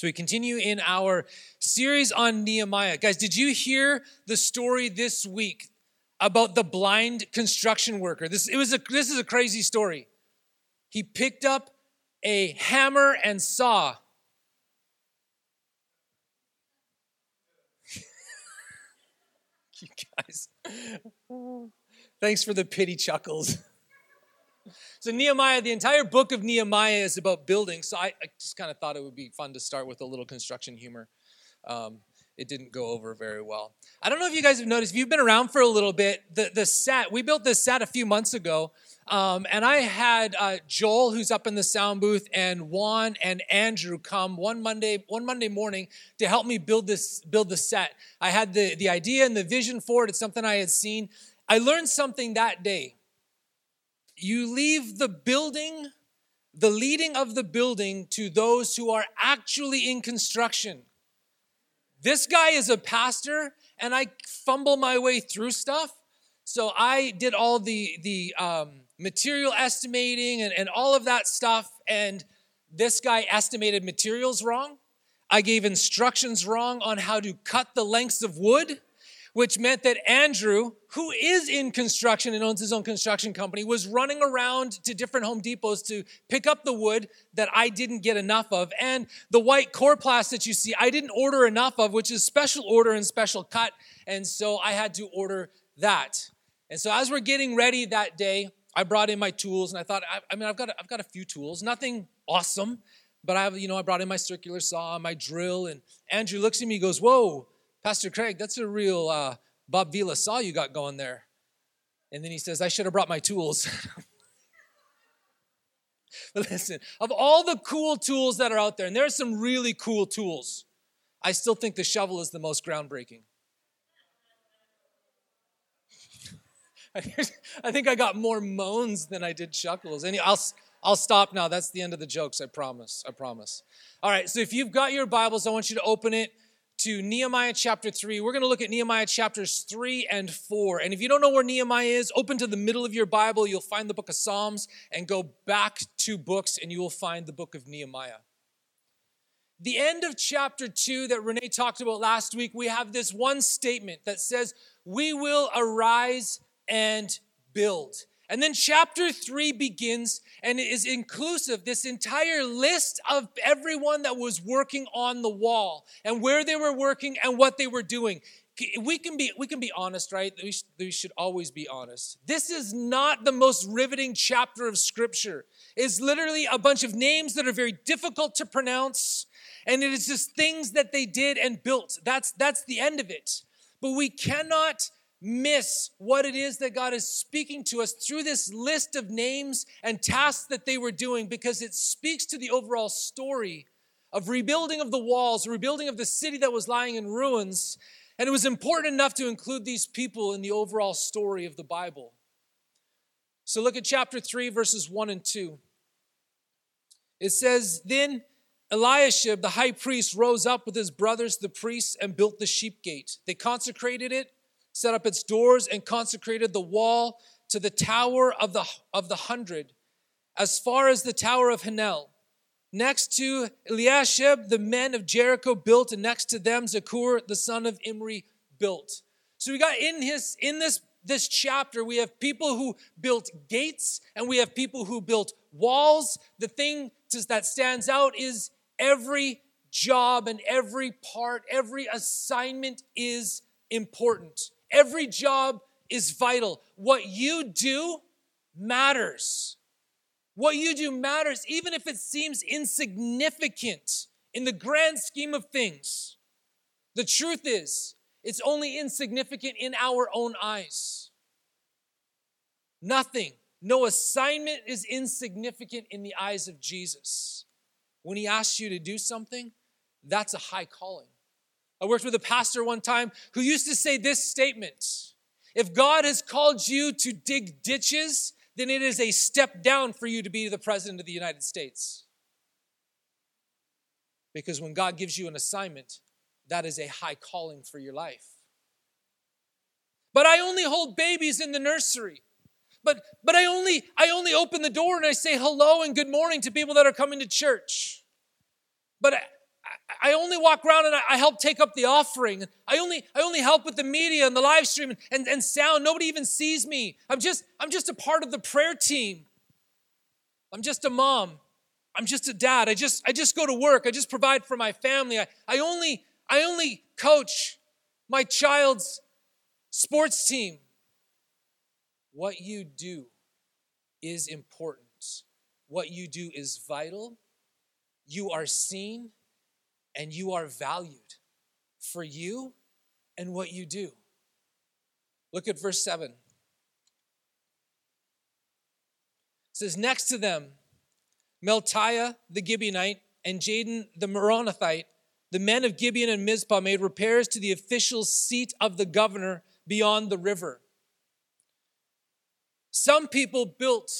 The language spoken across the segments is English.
So we continue in our series on Nehemiah. Guys, did you hear the story this week about the blind construction worker? This it was a this is a crazy story. He picked up a hammer and saw. you guys. Thanks for the pity chuckles. So, Nehemiah, the entire book of Nehemiah is about building. So, I, I just kind of thought it would be fun to start with a little construction humor. Um, it didn't go over very well. I don't know if you guys have noticed, if you've been around for a little bit, the, the set, we built this set a few months ago. Um, and I had uh, Joel, who's up in the sound booth, and Juan and Andrew come one Monday, one Monday morning to help me build this, build the set. I had the, the idea and the vision for it. It's something I had seen. I learned something that day you leave the building, the leading of the building to those who are actually in construction. This guy is a pastor, and I fumble my way through stuff. So I did all the the um, material estimating and, and all of that stuff, and this guy estimated materials wrong. I gave instructions wrong on how to cut the lengths of wood which meant that Andrew, who is in construction and owns his own construction company, was running around to different Home Depots to pick up the wood that I didn't get enough of. And the white Coroplast that you see, I didn't order enough of, which is special order and special cut. And so I had to order that. And so as we're getting ready that day, I brought in my tools and I thought, I, I mean, I've got, I've got a few tools, nothing awesome, but I have, you know, I brought in my circular saw, my drill, and Andrew looks at me, goes, Whoa, Pastor Craig, that's a real uh, Bob Vila saw you got going there. And then he says, I should have brought my tools. but listen, of all the cool tools that are out there, and there are some really cool tools, I still think the shovel is the most groundbreaking. I think I got more moans than I did chuckles. And I'll, I'll stop now. That's the end of the jokes, I promise. I promise. All right, so if you've got your Bibles, I want you to open it to Nehemiah chapter 3. We're going to look at Nehemiah chapters 3 and 4. And if you don't know where Nehemiah is, open to the middle of your Bible. You'll find the book of Psalms and go back two books and you will find the book of Nehemiah. The end of chapter 2 that Renee talked about last week, we have this one statement that says, We will arise and build. And then chapter three begins and it is inclusive, this entire list of everyone that was working on the wall and where they were working and what they were doing. We can be, we can be honest, right? We, sh- we should always be honest. This is not the most riveting chapter of scripture. It's literally a bunch of names that are very difficult to pronounce. And it is just things that they did and built. That's, that's the end of it. But we cannot miss what it is that God is speaking to us through this list of names and tasks that they were doing because it speaks to the overall story of rebuilding of the walls, rebuilding of the city that was lying in ruins. And it was important enough to include these people in the overall story of the Bible. So look at chapter 3, verses 1 and 2. It says, Then Eliashib, the high priest, rose up with his brothers, the priests, and built the sheep gate. They consecrated it set up its doors, and consecrated the wall to the tower of the, of the hundred, as far as the tower of Hanel. Next to Eliashib, the men of Jericho built, and next to them Zaccur, the son of Imri, built. So we got in his in this this chapter, we have people who built gates and we have people who built walls. The thing that stands out is every job and every part, every assignment is important. Every job is vital. What you do matters. What you do matters, even if it seems insignificant in the grand scheme of things. The truth is, it's only insignificant in our own eyes. Nothing, no assignment is insignificant in the eyes of Jesus. When he asks you to do something, that's a high calling. I worked with a pastor one time who used to say this statement If God has called you to dig ditches, then it is a step down for you to be the president of the United States. Because when God gives you an assignment, that is a high calling for your life. But I only hold babies in the nursery. But but I only I only open the door and I say hello and good morning to people that are coming to church. But I only walk around and I help take up the offering. I only, I only help with the media and the live stream and, and sound. Nobody even sees me. I'm just, I'm just a part of the prayer team. I'm just a mom. I'm just a dad. I just, I just go to work. I just provide for my family. I, I only, I only coach my child's sports team. What you do is important. What you do is vital. You are seen and you are valued for you and what you do. Look at verse 7. It says, Next to them, Meltiah the Gibeonite and Jadon the Meronothite, the men of Gibeon and Mizpah, made repairs to the official seat of the governor beyond the river. Some people built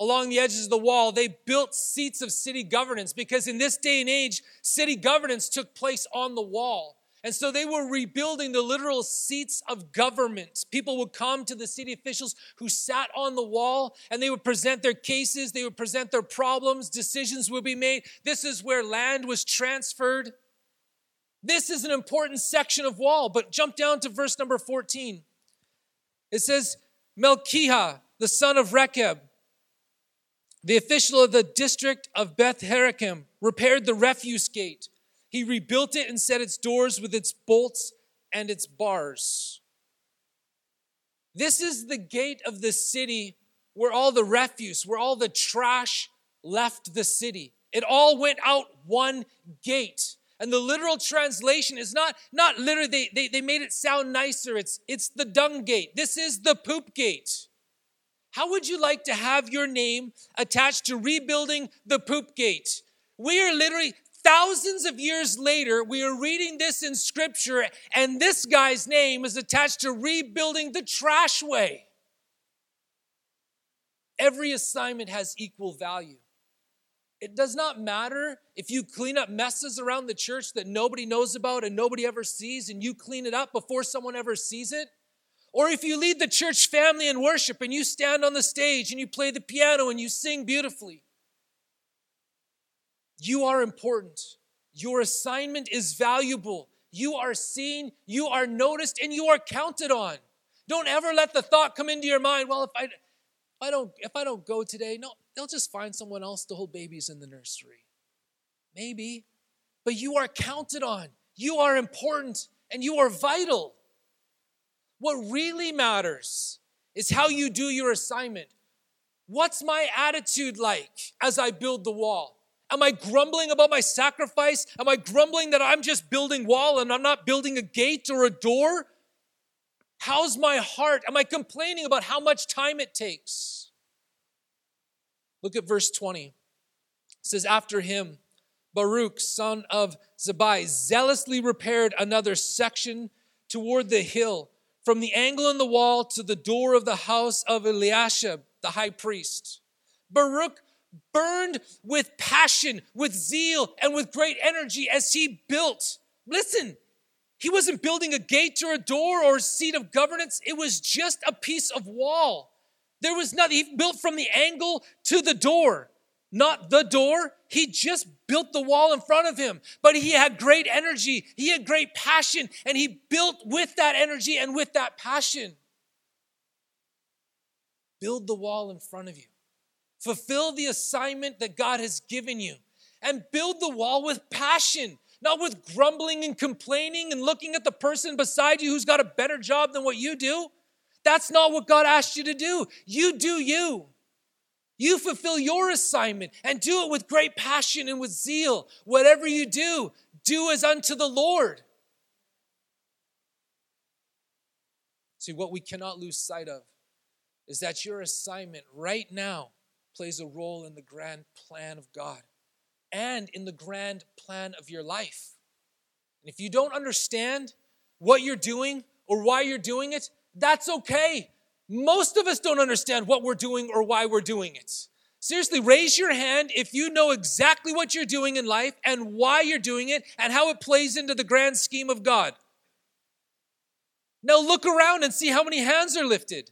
along the edges of the wall, they built seats of city governance because in this day and age, city governance took place on the wall. And so they were rebuilding the literal seats of government. People would come to the city officials who sat on the wall and they would present their cases, they would present their problems, decisions would be made. This is where land was transferred. This is an important section of wall, but jump down to verse number 14. It says, Melchiah, the son of Rechab, the official of the district of Beth Harakim repaired the refuse gate. He rebuilt it and set its doors with its bolts and its bars. This is the gate of the city where all the refuse, where all the trash left the city. It all went out one gate. And the literal translation is not, not literally, they, they, they made it sound nicer. It's, it's the dung gate. This is the poop gate. How would you like to have your name attached to rebuilding the poop gate? We are literally thousands of years later, we are reading this in scripture, and this guy's name is attached to rebuilding the trashway. Every assignment has equal value. It does not matter if you clean up messes around the church that nobody knows about and nobody ever sees, and you clean it up before someone ever sees it. Or if you lead the church family in worship and you stand on the stage and you play the piano and you sing beautifully, you are important. Your assignment is valuable. You are seen, you are noticed, and you are counted on. Don't ever let the thought come into your mind, well, if I, if I don't if I don't go today, no, they'll just find someone else to hold babies in the nursery. Maybe. But you are counted on. You are important and you are vital. What really matters is how you do your assignment. What's my attitude like as I build the wall? Am I grumbling about my sacrifice? Am I grumbling that I'm just building wall and I'm not building a gate or a door? How's my heart? Am I complaining about how much time it takes? Look at verse 20. It says, After him, Baruch, son of Zabai, zealously repaired another section toward the hill from the angle in the wall to the door of the house of Eliashib, the high priest. Baruch burned with passion, with zeal, and with great energy as he built. Listen, he wasn't building a gate or a door or a seat of governance, it was just a piece of wall. There was nothing, he built from the angle to the door not the door. He just built the wall in front of him. But he had great energy, he had great passion, and he built with that energy and with that passion. Build the wall in front of you. Fulfill the assignment that God has given you. And build the wall with passion, not with grumbling and complaining and looking at the person beside you who's got a better job than what you do. That's not what God asked you to do. You do you. You fulfill your assignment and do it with great passion and with zeal. Whatever you do, do as unto the Lord. See, what we cannot lose sight of is that your assignment right now plays a role in the grand plan of God and in the grand plan of your life. And if you don't understand what you're doing or why you're doing it, that's okay. Most of us don't understand what we're doing or why we're doing it. Seriously, raise your hand if you know exactly what you're doing in life and why you're doing it and how it plays into the grand scheme of God. Now look around and see how many hands are lifted.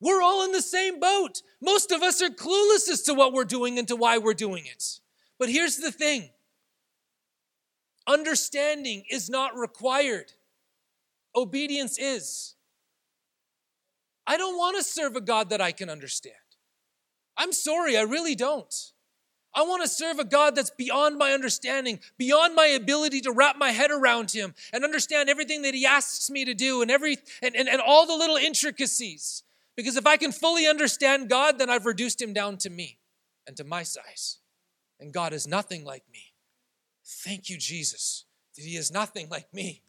We're all in the same boat. Most of us are clueless as to what we're doing and to why we're doing it. But here's the thing Understanding is not required, obedience is. I don't want to serve a God that I can understand. I'm sorry, I really don't. I want to serve a God that's beyond my understanding, beyond my ability to wrap my head around him and understand everything that he asks me to do and every and, and, and all the little intricacies. Because if I can fully understand God, then I've reduced him down to me and to my size. And God is nothing like me. Thank you, Jesus, that he is nothing like me.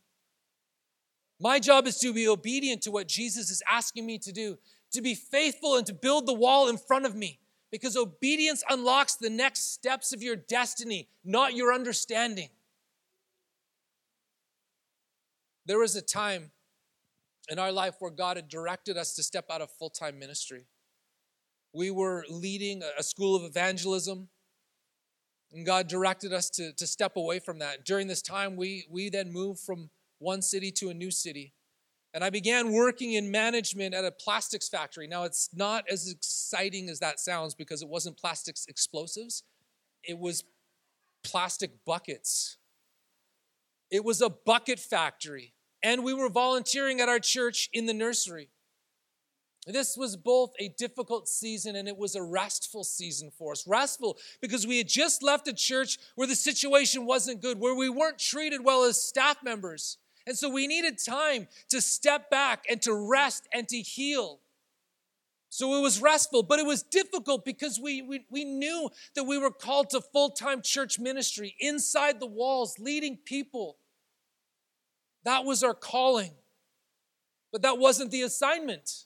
My job is to be obedient to what Jesus is asking me to do, to be faithful and to build the wall in front of me because obedience unlocks the next steps of your destiny, not your understanding. There was a time in our life where God had directed us to step out of full time ministry. We were leading a school of evangelism, and God directed us to, to step away from that. During this time, we, we then moved from one city to a new city. And I began working in management at a plastics factory. Now, it's not as exciting as that sounds because it wasn't plastics explosives, it was plastic buckets. It was a bucket factory. And we were volunteering at our church in the nursery. This was both a difficult season and it was a restful season for us. Restful because we had just left a church where the situation wasn't good, where we weren't treated well as staff members. And so we needed time to step back and to rest and to heal. So it was restful, but it was difficult because we, we, we knew that we were called to full time church ministry inside the walls, leading people. That was our calling. But that wasn't the assignment.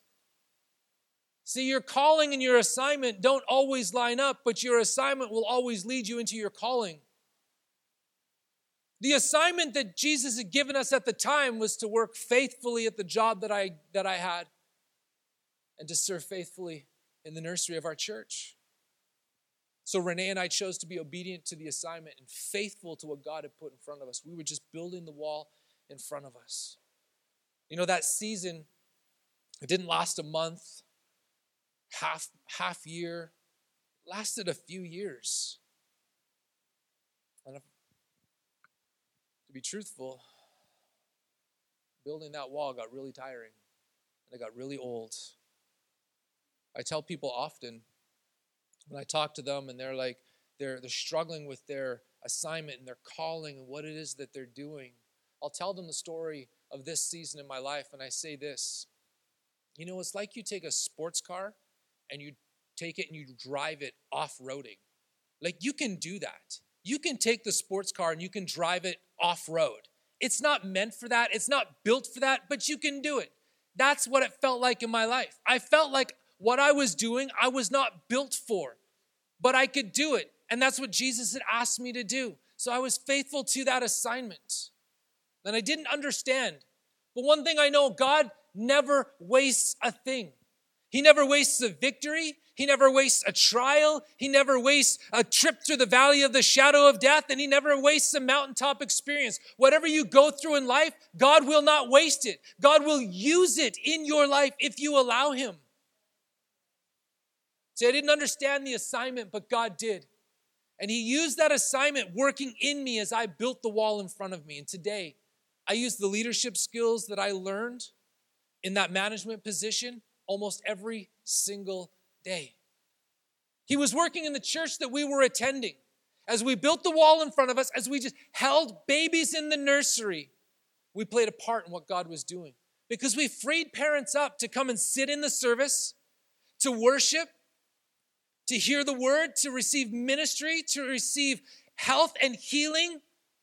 See, your calling and your assignment don't always line up, but your assignment will always lead you into your calling. The assignment that Jesus had given us at the time was to work faithfully at the job that I, that I had and to serve faithfully in the nursery of our church. So Renee and I chose to be obedient to the assignment and faithful to what God had put in front of us. We were just building the wall in front of us. You know, that season, it didn't last a month, half half year, lasted a few years. And to be truthful, building that wall got really tiring and it got really old. I tell people often when I talk to them and they're like, they're, they're struggling with their assignment and their calling and what it is that they're doing. I'll tell them the story of this season in my life and I say this. You know, it's like you take a sports car and you take it and you drive it off roading. Like you can do that. You can take the sports car and you can drive it off road. It's not meant for that, it's not built for that, but you can do it. That's what it felt like in my life. I felt like what I was doing, I was not built for, but I could do it. And that's what Jesus had asked me to do. So I was faithful to that assignment. And I didn't understand. But one thing I know God never wastes a thing. He never wastes a victory. He never wastes a trial. He never wastes a trip through the valley of the shadow of death, and He never wastes a mountaintop experience. Whatever you go through in life, God will not waste it. God will use it in your life if you allow Him. See, I didn't understand the assignment, but God did. And He used that assignment working in me as I built the wall in front of me. And today, I use the leadership skills that I learned in that management position almost every single day. He was working in the church that we were attending. As we built the wall in front of us, as we just held babies in the nursery, we played a part in what God was doing. Because we freed parents up to come and sit in the service, to worship, to hear the word, to receive ministry, to receive health and healing,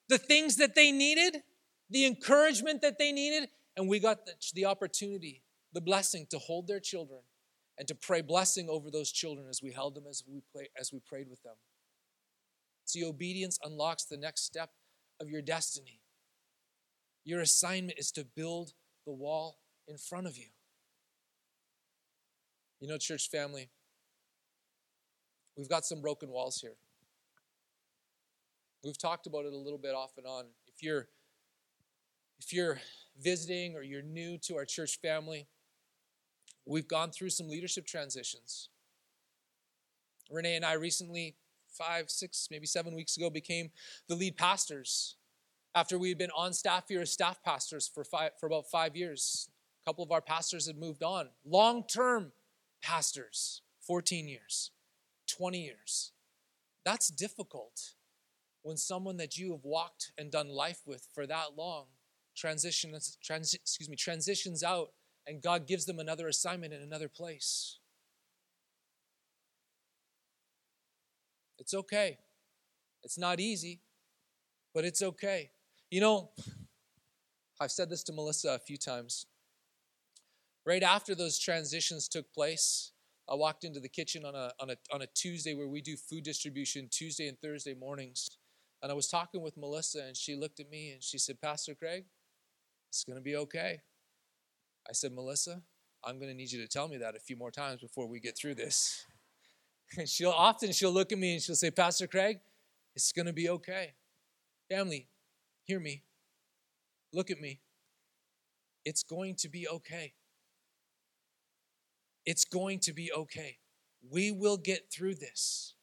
the things that they needed, the encouragement that they needed. And we got the, the opportunity, the blessing to hold their children and to pray blessing over those children as we held them as we play, as we prayed with them. See, obedience unlocks the next step of your destiny. Your assignment is to build the wall in front of you. You know, church family, we've got some broken walls here. We've talked about it a little bit off and on. If you're if you're visiting or you're new to our church family, We've gone through some leadership transitions. Renee and I recently, five, six, maybe seven weeks ago, became the lead pastors After we had been on staff here as staff pastors for, five, for about five years, a couple of our pastors had moved on. Long term pastors, 14 years, 20 years. That's difficult when someone that you have walked and done life with for that long transitions, trans, excuse me, transitions out and God gives them another assignment in another place. It's okay. It's not easy, but it's okay. You know, I've said this to Melissa a few times. Right after those transitions took place, I walked into the kitchen on a, on a, on a Tuesday where we do food distribution Tuesday and Thursday mornings. And I was talking with Melissa, and she looked at me and she said, Pastor Craig, it's going to be okay. I said, Melissa, I'm going to need you to tell me that a few more times before we get through this. And she'll often she'll look at me and she'll say, Pastor Craig, it's going to be okay. Family, hear me. Look at me. It's going to be okay. It's going to be okay. We will get through this.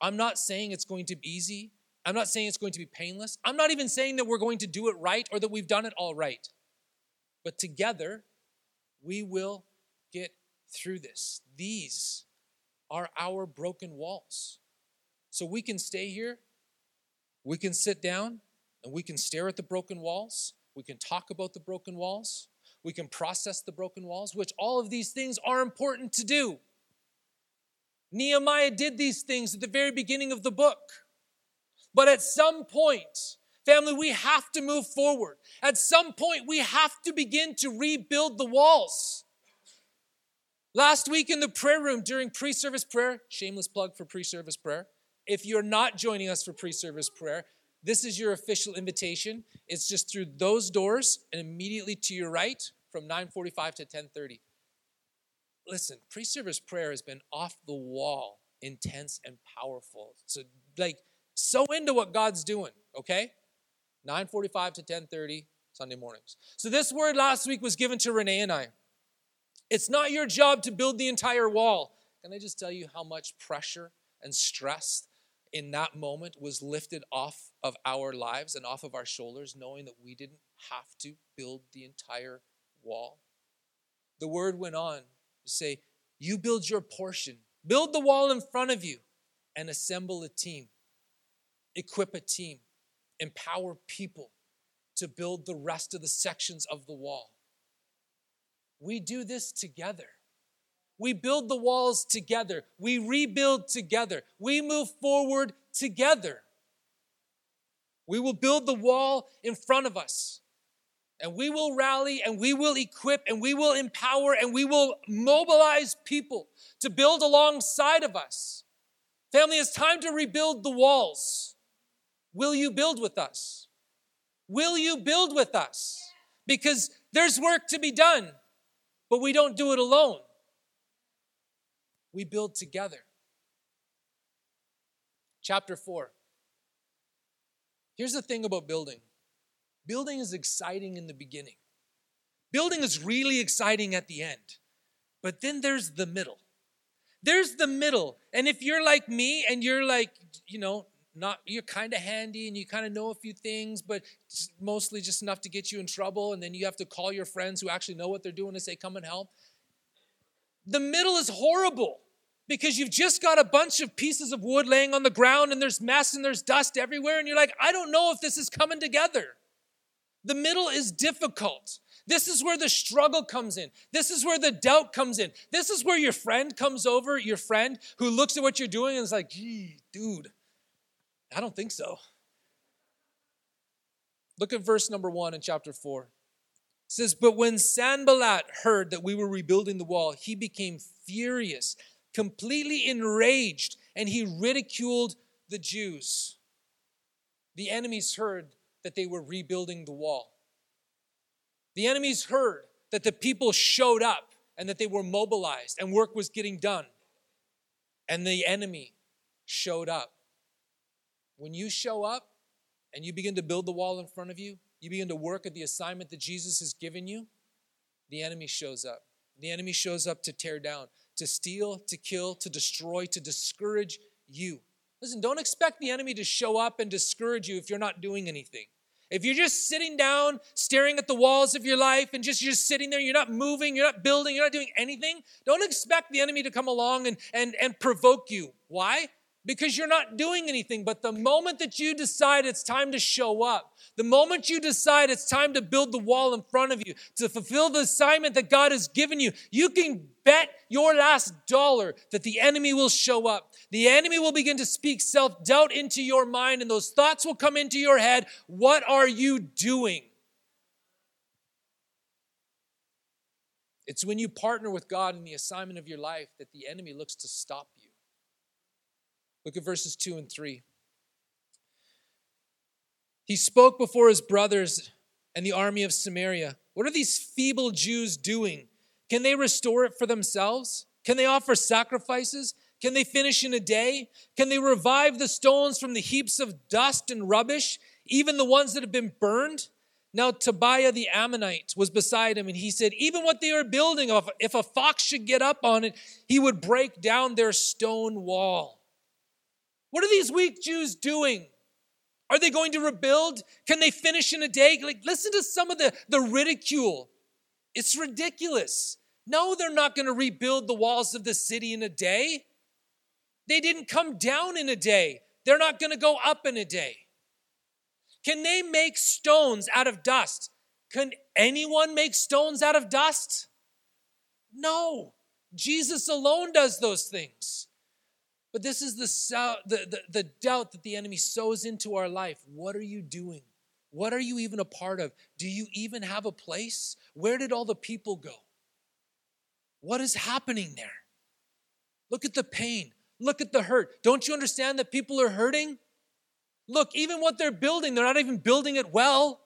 I'm not saying it's going to be easy. I'm not saying it's going to be painless. I'm not even saying that we're going to do it right or that we've done it all right. But together, we will get through this. These are our broken walls. So we can stay here, we can sit down, and we can stare at the broken walls. We can talk about the broken walls. We can process the broken walls, which all of these things are important to do. Nehemiah did these things at the very beginning of the book. But at some point, family, we have to move forward. At some point, we have to begin to rebuild the walls. Last week in the prayer room during pre service prayer, shameless plug for pre service prayer. If you're not joining us for pre service prayer, this is your official invitation. It's just through those doors and immediately to your right from 9:45 to 10:30. Listen, pre-service prayer has been off the wall, intense and powerful. So like so into what God's doing, okay? 9:45 to 10:30 Sunday mornings. So this word last week was given to Renee and I. It's not your job to build the entire wall. Can I just tell you how much pressure and stress in that moment was lifted off of our lives and off of our shoulders, knowing that we didn't have to build the entire wall? The word went on to say, You build your portion, build the wall in front of you, and assemble a team equip a team, empower people to build the rest of the sections of the wall. We do this together. We build the walls together. We rebuild together. We move forward together. We will build the wall in front of us. And we will rally and we will equip and we will empower and we will mobilize people to build alongside of us. Family, it's time to rebuild the walls. Will you build with us? Will you build with us? Because there's work to be done, but we don't do it alone. We build together. Chapter 4. Here's the thing about building building is exciting in the beginning, building is really exciting at the end, but then there's the middle. There's the middle. And if you're like me and you're like, you know, not you're kind of handy and you kind of know a few things but mostly just enough to get you in trouble and then you have to call your friends who actually know what they're doing to say come and help the middle is horrible because you've just got a bunch of pieces of wood laying on the ground and there's mess and there's dust everywhere and you're like i don't know if this is coming together the middle is difficult this is where the struggle comes in. This is where the doubt comes in. This is where your friend comes over, your friend who looks at what you're doing and is like, gee, dude, I don't think so. Look at verse number one in chapter four. It says, But when Sanballat heard that we were rebuilding the wall, he became furious, completely enraged, and he ridiculed the Jews. The enemies heard that they were rebuilding the wall. The enemies heard that the people showed up and that they were mobilized and work was getting done. And the enemy showed up. When you show up and you begin to build the wall in front of you, you begin to work at the assignment that Jesus has given you, the enemy shows up. The enemy shows up to tear down, to steal, to kill, to destroy, to discourage you. Listen, don't expect the enemy to show up and discourage you if you're not doing anything. If you're just sitting down, staring at the walls of your life, and just you're just sitting there, you're not moving, you're not building, you're not doing anything, don't expect the enemy to come along and, and, and provoke you. Why? Because you're not doing anything. But the moment that you decide it's time to show up, the moment you decide it's time to build the wall in front of you, to fulfill the assignment that God has given you, you can bet your last dollar that the enemy will show up. The enemy will begin to speak self doubt into your mind, and those thoughts will come into your head. What are you doing? It's when you partner with God in the assignment of your life that the enemy looks to stop. Look at verses 2 and 3. He spoke before his brothers and the army of Samaria. What are these feeble Jews doing? Can they restore it for themselves? Can they offer sacrifices? Can they finish in a day? Can they revive the stones from the heaps of dust and rubbish, even the ones that have been burned? Now, Tobiah the Ammonite was beside him, and he said, Even what they are building, if a fox should get up on it, he would break down their stone wall. What are these weak Jews doing? Are they going to rebuild? Can they finish in a day? Like, listen to some of the, the ridicule. It's ridiculous. No, they're not going to rebuild the walls of the city in a day. They didn't come down in a day. They're not going to go up in a day. Can they make stones out of dust? Can anyone make stones out of dust? No. Jesus alone does those things. But this is the, the, the, the doubt that the enemy sows into our life. What are you doing? What are you even a part of? Do you even have a place? Where did all the people go? What is happening there? Look at the pain. Look at the hurt. Don't you understand that people are hurting? Look, even what they're building, they're not even building it well.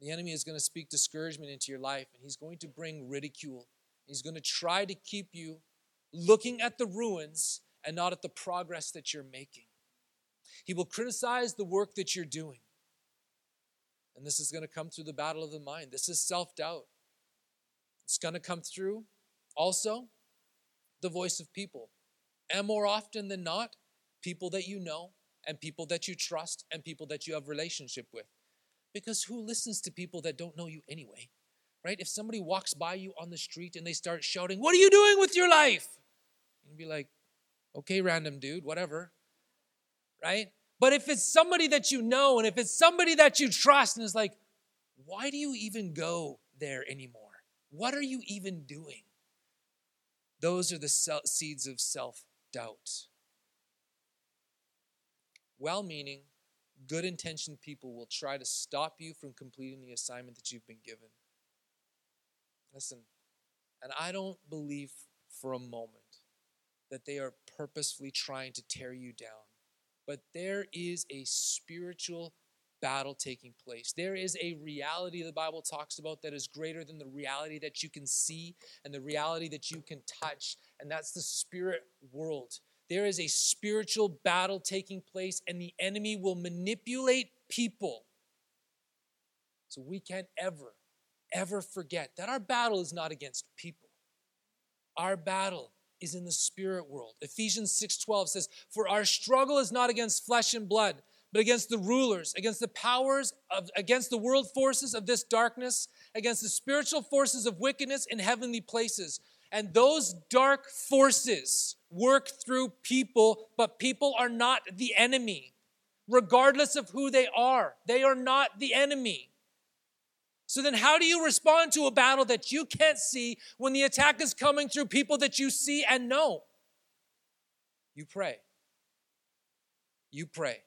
The enemy is going to speak discouragement into your life, and he's going to bring ridicule. He's going to try to keep you looking at the ruins and not at the progress that you're making. He will criticize the work that you're doing. And this is going to come through the battle of the mind. This is self doubt. It's going to come through also the voice of people. And more often than not, people that you know and people that you trust and people that you have relationship with. Because who listens to people that don't know you anyway? Right? If somebody walks by you on the street and they start shouting, "What are you doing with your life?" And be like, okay, random dude, whatever. Right? But if it's somebody that you know and if it's somebody that you trust, and it's like, why do you even go there anymore? What are you even doing? Those are the seeds of self doubt. Well meaning, good intentioned people will try to stop you from completing the assignment that you've been given. Listen, and I don't believe for a moment that they are purposefully trying to tear you down. But there is a spiritual battle taking place. There is a reality the Bible talks about that is greater than the reality that you can see and the reality that you can touch, and that's the spirit world. There is a spiritual battle taking place, and the enemy will manipulate people. So we can't ever, ever forget that our battle is not against people. Our battle is in the spirit world. Ephesians 6:12 says, "For our struggle is not against flesh and blood, but against the rulers, against the powers of against the world forces of this darkness, against the spiritual forces of wickedness in heavenly places." And those dark forces work through people, but people are not the enemy. Regardless of who they are, they are not the enemy. So then, how do you respond to a battle that you can't see when the attack is coming through people that you see and know? You pray. You pray.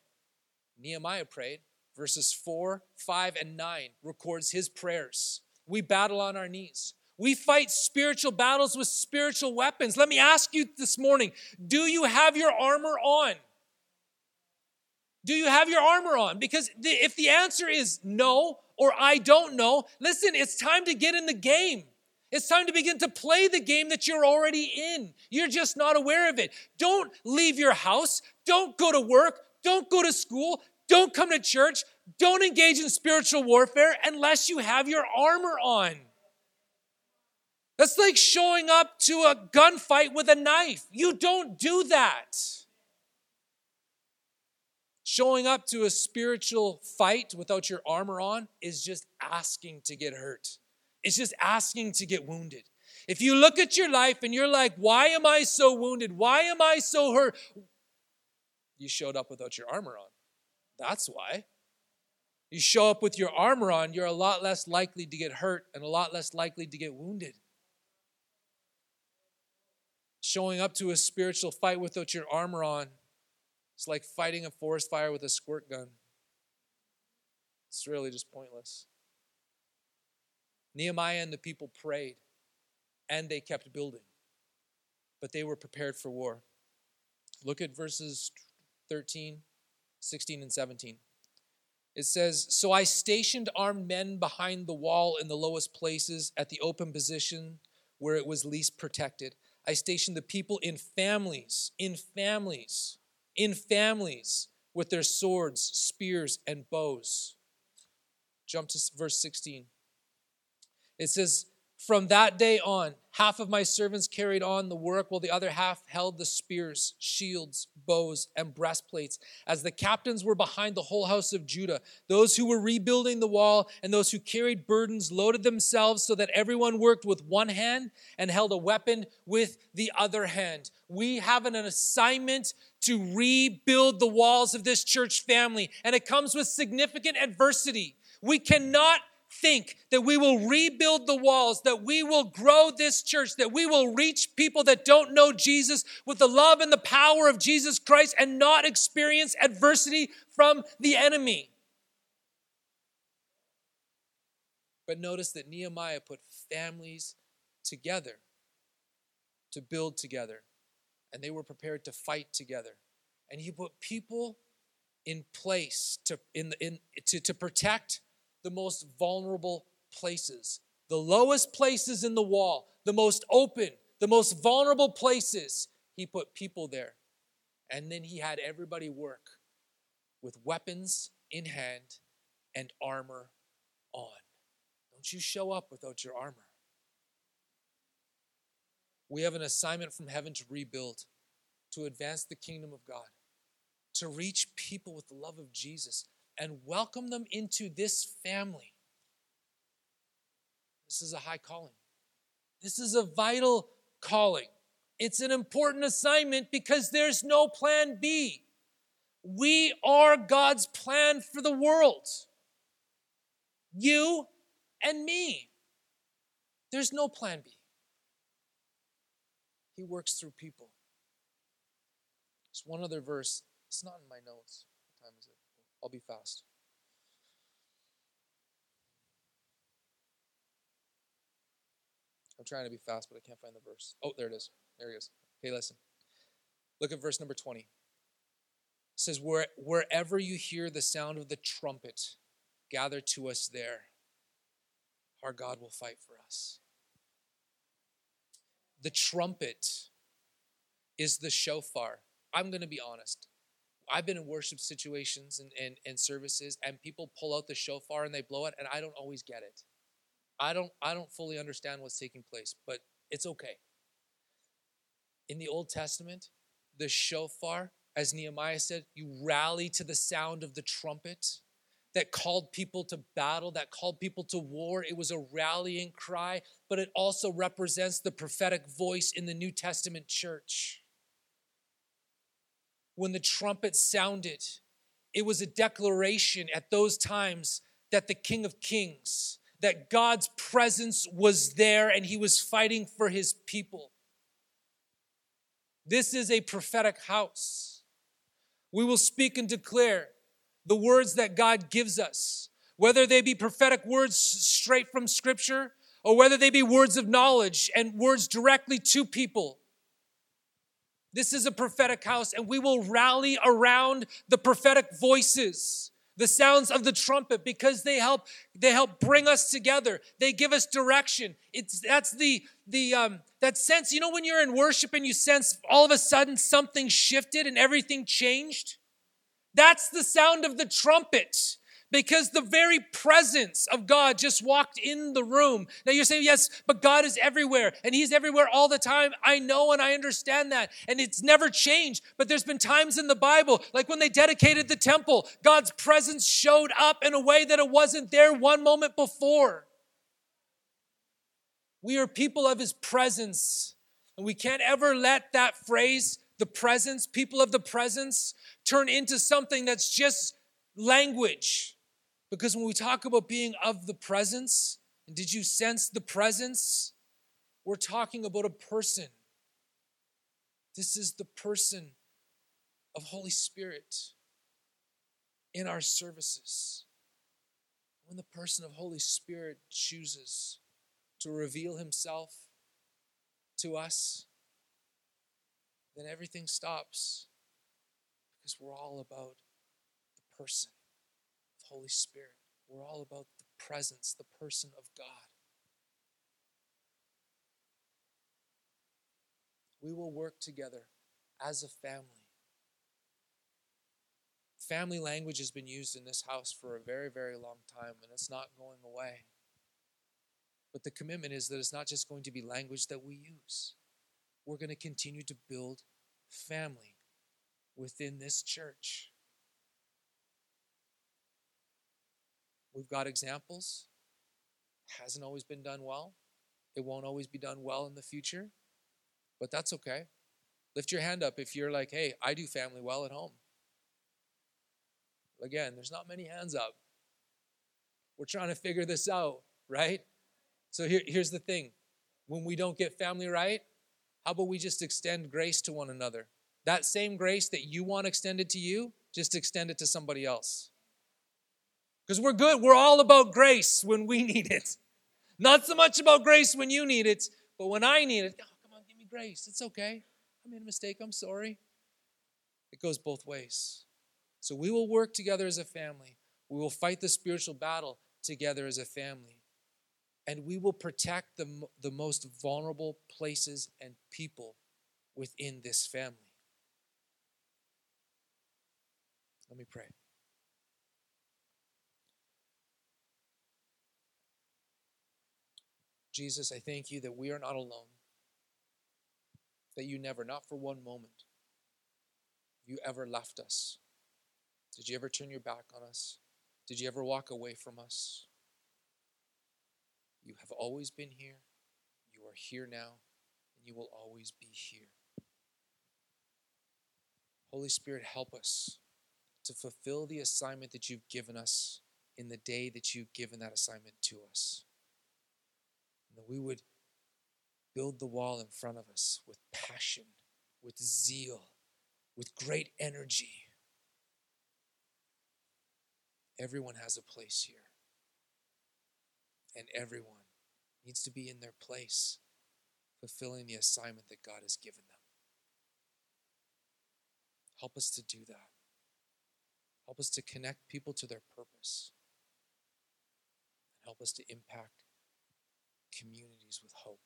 Nehemiah prayed. Verses 4, 5, and 9 records his prayers. We battle on our knees. We fight spiritual battles with spiritual weapons. Let me ask you this morning do you have your armor on? Do you have your armor on? Because if the answer is no, or I don't know, listen, it's time to get in the game. It's time to begin to play the game that you're already in. You're just not aware of it. Don't leave your house. Don't go to work. Don't go to school. Don't come to church. Don't engage in spiritual warfare unless you have your armor on. That's like showing up to a gunfight with a knife. You don't do that. Showing up to a spiritual fight without your armor on is just asking to get hurt. It's just asking to get wounded. If you look at your life and you're like, why am I so wounded? Why am I so hurt? You showed up without your armor on. That's why. You show up with your armor on, you're a lot less likely to get hurt and a lot less likely to get wounded. Showing up to a spiritual fight without your armor on, it's like fighting a forest fire with a squirt gun. It's really just pointless. Nehemiah and the people prayed and they kept building, but they were prepared for war. Look at verses 13, 16, and 17. It says, So I stationed armed men behind the wall in the lowest places at the open position where it was least protected. I stationed the people in families, in families, in families with their swords, spears, and bows. Jump to verse 16. It says, from that day on, half of my servants carried on the work, while the other half held the spears, shields, bows, and breastplates. As the captains were behind the whole house of Judah, those who were rebuilding the wall and those who carried burdens loaded themselves so that everyone worked with one hand and held a weapon with the other hand. We have an assignment to rebuild the walls of this church family, and it comes with significant adversity. We cannot think that we will rebuild the walls, that we will grow this church, that we will reach people that don't know Jesus with the love and the power of Jesus Christ and not experience adversity from the enemy. But notice that Nehemiah put families together to build together, and they were prepared to fight together. And he put people in place to, in, in, to, to protect the most vulnerable places, the lowest places in the wall, the most open, the most vulnerable places. He put people there. And then he had everybody work with weapons in hand and armor on. Don't you show up without your armor. We have an assignment from heaven to rebuild, to advance the kingdom of God, to reach people with the love of Jesus and welcome them into this family. This is a high calling. This is a vital calling. It's an important assignment because there's no plan B. We are God's plan for the world. You and me. There's no plan B. He works through people. There's one other verse. It's not in my notes. I'll be fast. I'm trying to be fast, but I can't find the verse. Oh, there it is. There it is. Okay, listen. Look at verse number 20. It says, Where, Wherever you hear the sound of the trumpet, gather to us there. Our God will fight for us. The trumpet is the shofar. I'm going to be honest. I've been in worship situations and, and, and services, and people pull out the shofar and they blow it, and I don't always get it. I don't I don't fully understand what's taking place, but it's okay. In the Old Testament, the shofar, as Nehemiah said, you rally to the sound of the trumpet that called people to battle, that called people to war. It was a rallying cry, but it also represents the prophetic voice in the New Testament church when the trumpet sounded, it was a declaration at those times that the King of Kings, that God's presence was there and he was fighting for his people. This is a prophetic house. We will speak and declare the words that God gives us, whether they be prophetic words straight from Scripture or whether they be words of knowledge and words directly to people. This is a prophetic house, and we will rally around the prophetic voices, the sounds of the trumpet, because they help they help bring us together. They give us direction. It's that's the the um, that sense. You know when you're in worship and you sense all of a sudden something shifted and everything changed. That's the sound of the trumpet. Because the very presence of God just walked in the room. Now you're saying, yes, but God is everywhere and He's everywhere all the time. I know and I understand that. And it's never changed. But there's been times in the Bible, like when they dedicated the temple, God's presence showed up in a way that it wasn't there one moment before. We are people of His presence. And we can't ever let that phrase, the presence, people of the presence, turn into something that's just language. Because when we talk about being of the presence, and did you sense the presence? We're talking about a person. This is the person of Holy Spirit in our services. When the person of Holy Spirit chooses to reveal himself to us, then everything stops because we're all about the person. Holy Spirit. We're all about the presence, the person of God. We will work together as a family. Family language has been used in this house for a very, very long time, and it's not going away. But the commitment is that it's not just going to be language that we use. We're going to continue to build family within this church. We've got examples. Hasn't always been done well. It won't always be done well in the future, but that's okay. Lift your hand up if you're like, hey, I do family well at home. Again, there's not many hands up. We're trying to figure this out, right? So here, here's the thing when we don't get family right, how about we just extend grace to one another? That same grace that you want extended to you, just extend it to somebody else. Because we're good. We're all about grace when we need it. Not so much about grace when you need it, but when I need it, oh, come on, give me grace. It's okay. I made a mistake. I'm sorry. It goes both ways. So we will work together as a family. We will fight the spiritual battle together as a family. And we will protect the, the most vulnerable places and people within this family. Let me pray. Jesus, I thank you that we are not alone. That you never, not for one moment, you ever left us. Did you ever turn your back on us? Did you ever walk away from us? You have always been here. You are here now, and you will always be here. Holy Spirit, help us to fulfill the assignment that you've given us in the day that you've given that assignment to us that we would build the wall in front of us with passion, with zeal, with great energy. Everyone has a place here. And everyone needs to be in their place, fulfilling the assignment that God has given them. Help us to do that. Help us to connect people to their purpose. And help us to impact communities with hope.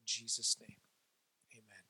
In Jesus' name, amen.